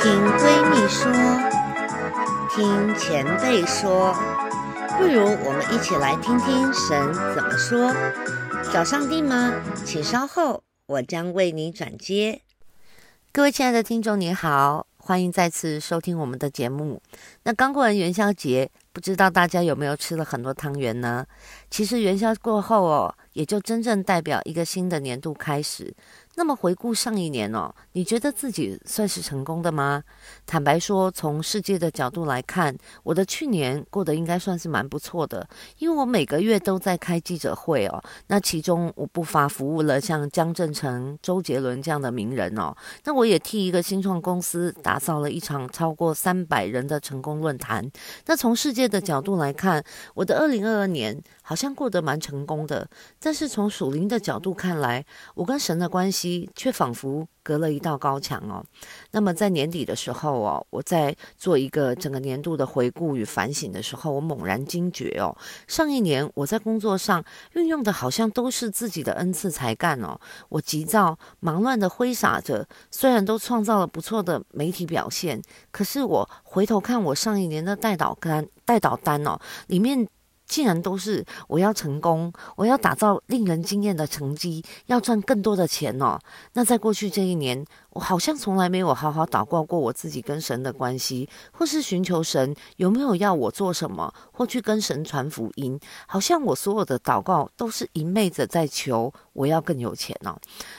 听闺蜜说，听前辈说，不如我们一起来听听神怎么说。找上帝吗？请稍后，我将为你转接。各位亲爱的听众，你好，欢迎再次收听我们的节目。那刚过完元宵节，不知道大家有没有吃了很多汤圆呢？其实元宵过后哦，也就真正代表一个新的年度开始。那么回顾上一年哦，你觉得自己算是成功的吗？坦白说，从世界的角度来看，我的去年过得应该算是蛮不错的，因为我每个月都在开记者会哦。那其中我不乏服务了像江振诚、周杰伦这样的名人哦。那我也替一个新创公司打造了一场超过三百人的成功论坛。那从世界的角度来看，我的二零二二年好像过得蛮成功的。但是从属灵的角度看来，我跟神的关系。却仿佛隔了一道高墙哦。那么在年底的时候哦，我在做一个整个年度的回顾与反省的时候，我猛然惊觉哦，上一年我在工作上运用的好像都是自己的恩赐才干哦。我急躁忙乱的挥洒着，虽然都创造了不错的媒体表现，可是我回头看我上一年的代导单代导单哦，里面。竟然都是我要成功，我要打造令人惊艳的成绩，要赚更多的钱哦。那在过去这一年，我好像从来没有好好祷告过我自己跟神的关系，或是寻求神有没有要我做什么，或去跟神传福音。好像我所有的祷告都是一昧着在求我要更有钱哦。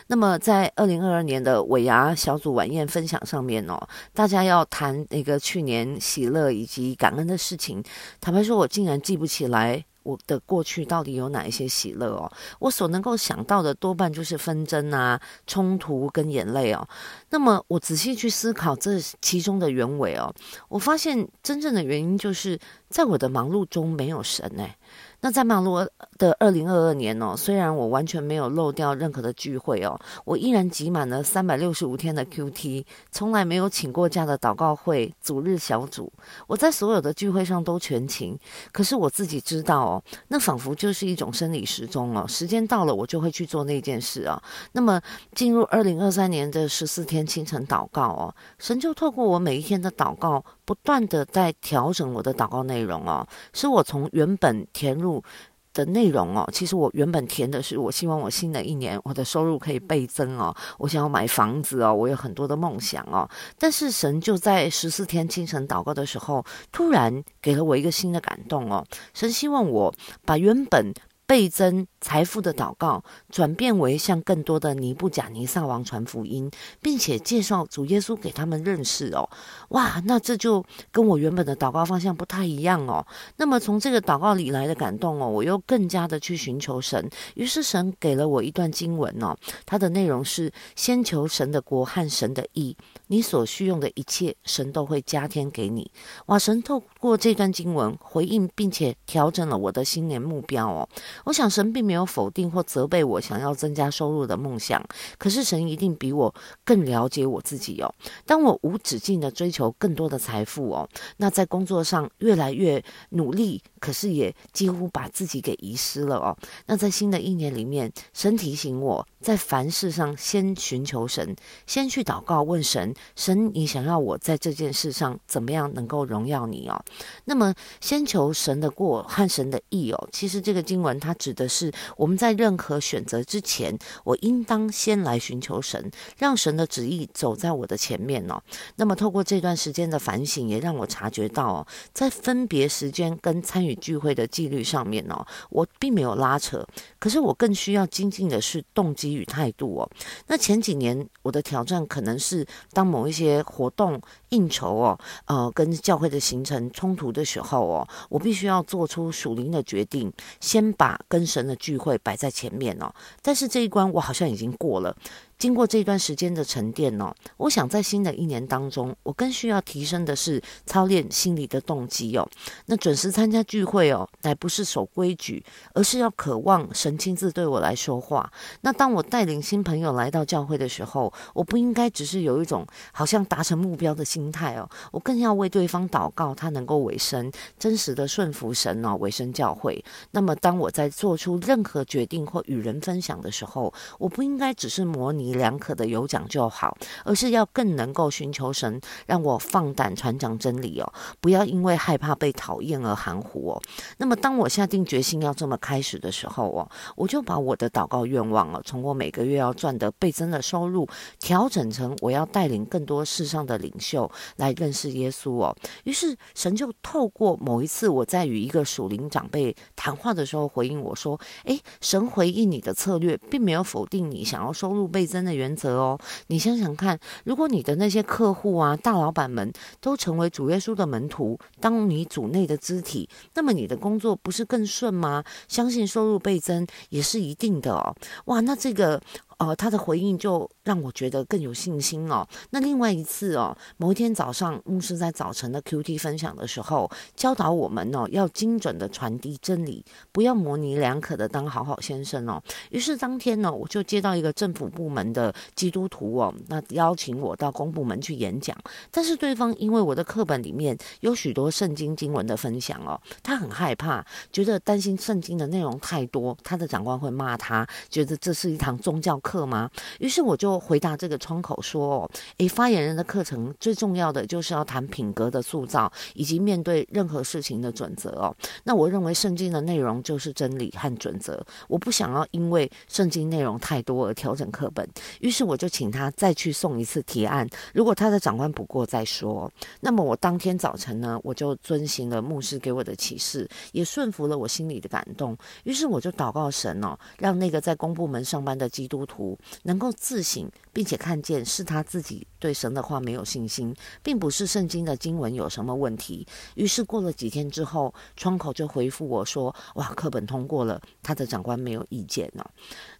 那么在二零二二年的尾牙小组晚宴分享上面哦，大家要谈那个去年喜乐以及感恩的事情，坦白说，我竟然记不起来。我的过去到底有哪一些喜乐哦？我所能够想到的多半就是纷争啊、冲突跟眼泪哦。那么我仔细去思考这其中的原委哦，我发现真正的原因就是在我的忙碌中没有神哎。那在忙碌的二零二二年哦，虽然我完全没有漏掉任何的聚会哦，我依然挤满了三百六十五天的 QT，从来没有请过假的祷告会、主日小组，我在所有的聚会上都全勤。可是我自己知道哦，那仿佛就是一种生理时钟哦，时间到了我就会去做那件事啊。那么进入二零二三年的十四天清晨祷告哦，神就透过我每一天的祷告，不断的在调整我的祷告内内容哦，是我从原本填入。的内容哦，其实我原本填的是，我希望我新的一年我的收入可以倍增哦，我想要买房子哦，我有很多的梦想哦。但是神就在十四天清晨祷告的时候，突然给了我一个新的感动哦，神希望我把原本。倍增财富的祷告，转变为向更多的尼布甲尼撒王传福音，并且介绍主耶稣给他们认识哦。哇，那这就跟我原本的祷告方向不太一样哦。那么从这个祷告里来的感动哦，我又更加的去寻求神。于是神给了我一段经文哦，它的内容是：先求神的国和神的义，你所需用的一切，神都会加添给你。哇，神透过这段经文回应，并且调整了我的新年目标哦。我想神并没有否定或责备我想要增加收入的梦想，可是神一定比我更了解我自己哦。当我无止境的追求更多的财富哦，那在工作上越来越努力，可是也几乎把自己给遗失了哦。那在新的一年里面，神提醒我在凡事上先寻求神，先去祷告问神，神你想要我在这件事上怎么样能够荣耀你哦？那么先求神的过和神的义哦。其实这个经文。它指的是我们在任何选择之前，我应当先来寻求神，让神的旨意走在我的前面哦。那么，透过这段时间的反省，也让我察觉到哦，在分别时间跟参与聚会的纪律上面哦，我并没有拉扯。可是，我更需要精进的是动机与态度哦。那前几年我的挑战可能是，当某一些活动应酬哦，呃，跟教会的行程冲突的时候哦，我必须要做出属灵的决定，先把。跟神的聚会摆在前面哦，但是这一关我好像已经过了。经过这段时间的沉淀哦，我想在新的一年当中，我更需要提升的是操练心理的动机哦。那准时参加聚会哦，乃不是守规矩，而是要渴望神亲自对我来说话。那当我带领新朋友来到教会的时候，我不应该只是有一种好像达成目标的心态哦，我更要为对方祷告，他能够委身，真实的顺服神哦，委身教会。那么当我在做出任何决定或与人分享的时候，我不应该只是模拟。棱两可的有奖就好，而是要更能够寻求神，让我放胆传讲真理哦，不要因为害怕被讨厌而含糊哦。那么当我下定决心要这么开始的时候哦，我就把我的祷告愿望哦，从我每个月要赚的倍增的收入，调整成我要带领更多世上的领袖来认识耶稣哦。于是神就透过某一次我在与一个属灵长辈谈话的时候回应我说：“诶，神回应你的策略，并没有否定你想要收入倍增的原则哦。你想想看，如果你的那些客户啊、大老板们都成为主耶稣的门徒，当你组内的肢体，那么你的工作不是更顺吗？相信收入倍增也是一定的哦。哇，那这个。”哦，他的回应就让我觉得更有信心哦。那另外一次哦，某一天早上，牧师在早晨的 QT 分享的时候，教导我们哦，要精准的传递真理，不要模棱两可的当好好先生哦。于是当天呢，我就接到一个政府部门的基督徒哦，那邀请我到公部门去演讲。但是对方因为我的课本里面有许多圣经经文的分享哦，他很害怕，觉得担心圣经的内容太多，他的长官会骂他，觉得这是一堂宗教课。课吗？于是我就回答这个窗口说：“哦，诶，发言人的课程最重要的就是要谈品格的塑造，以及面对任何事情的准则哦。那我认为圣经的内容就是真理和准则，我不想要因为圣经内容太多而调整课本。于是我就请他再去送一次提案，如果他的长官不过再说。那么我当天早晨呢，我就遵行了牧师给我的启示，也顺服了我心里的感动。于是我就祷告神哦，让那个在公部门上班的基督徒。能够自省，并且看见是他自己对神的话没有信心，并不是圣经的经文有什么问题。于是过了几天之后，窗口就回复我说：“哇，课本通过了，他的长官没有意见了。”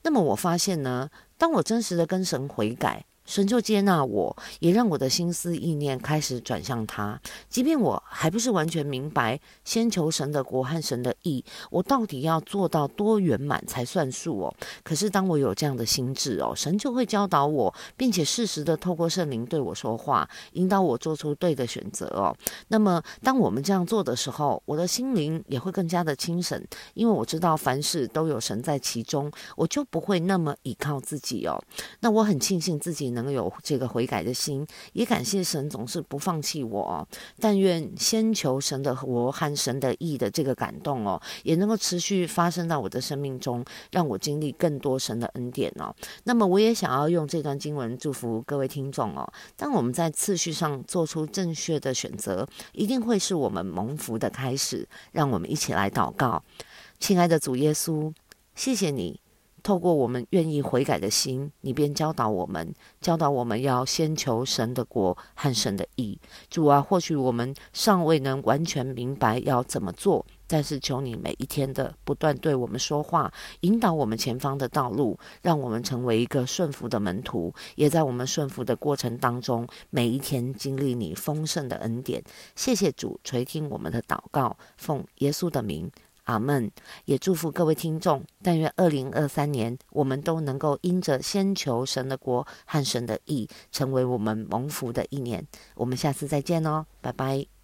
那么我发现呢，当我真实的跟神悔改。神就接纳我，也让我的心思意念开始转向他。即便我还不是完全明白，先求神的国和神的意，我到底要做到多圆满才算数哦。可是当我有这样的心智哦，神就会教导我，并且适时的透过圣灵对我说话，引导我做出对的选择哦。那么当我们这样做的时候，我的心灵也会更加的清醒，因为我知道凡事都有神在其中，我就不会那么依靠自己哦。那我很庆幸自己呢。能有这个悔改的心，也感谢神总是不放弃我。但愿先求神的我和神的意的这个感动哦，也能够持续发生到我的生命中，让我经历更多神的恩典哦。那么，我也想要用这段经文祝福各位听众哦。当我们在次序上做出正确的选择，一定会是我们蒙福的开始。让我们一起来祷告，亲爱的主耶稣，谢谢你。透过我们愿意悔改的心，你便教导我们，教导我们要先求神的国和神的义。主啊，或许我们尚未能完全明白要怎么做，但是求你每一天的不断对我们说话，引导我们前方的道路，让我们成为一个顺服的门徒，也在我们顺服的过程当中，每一天经历你丰盛的恩典。谢谢主垂听我们的祷告，奉耶稣的名。阿门，也祝福各位听众。但愿二零二三年，我们都能够因着先求神的国和神的义，成为我们蒙福的一年。我们下次再见哦，拜拜。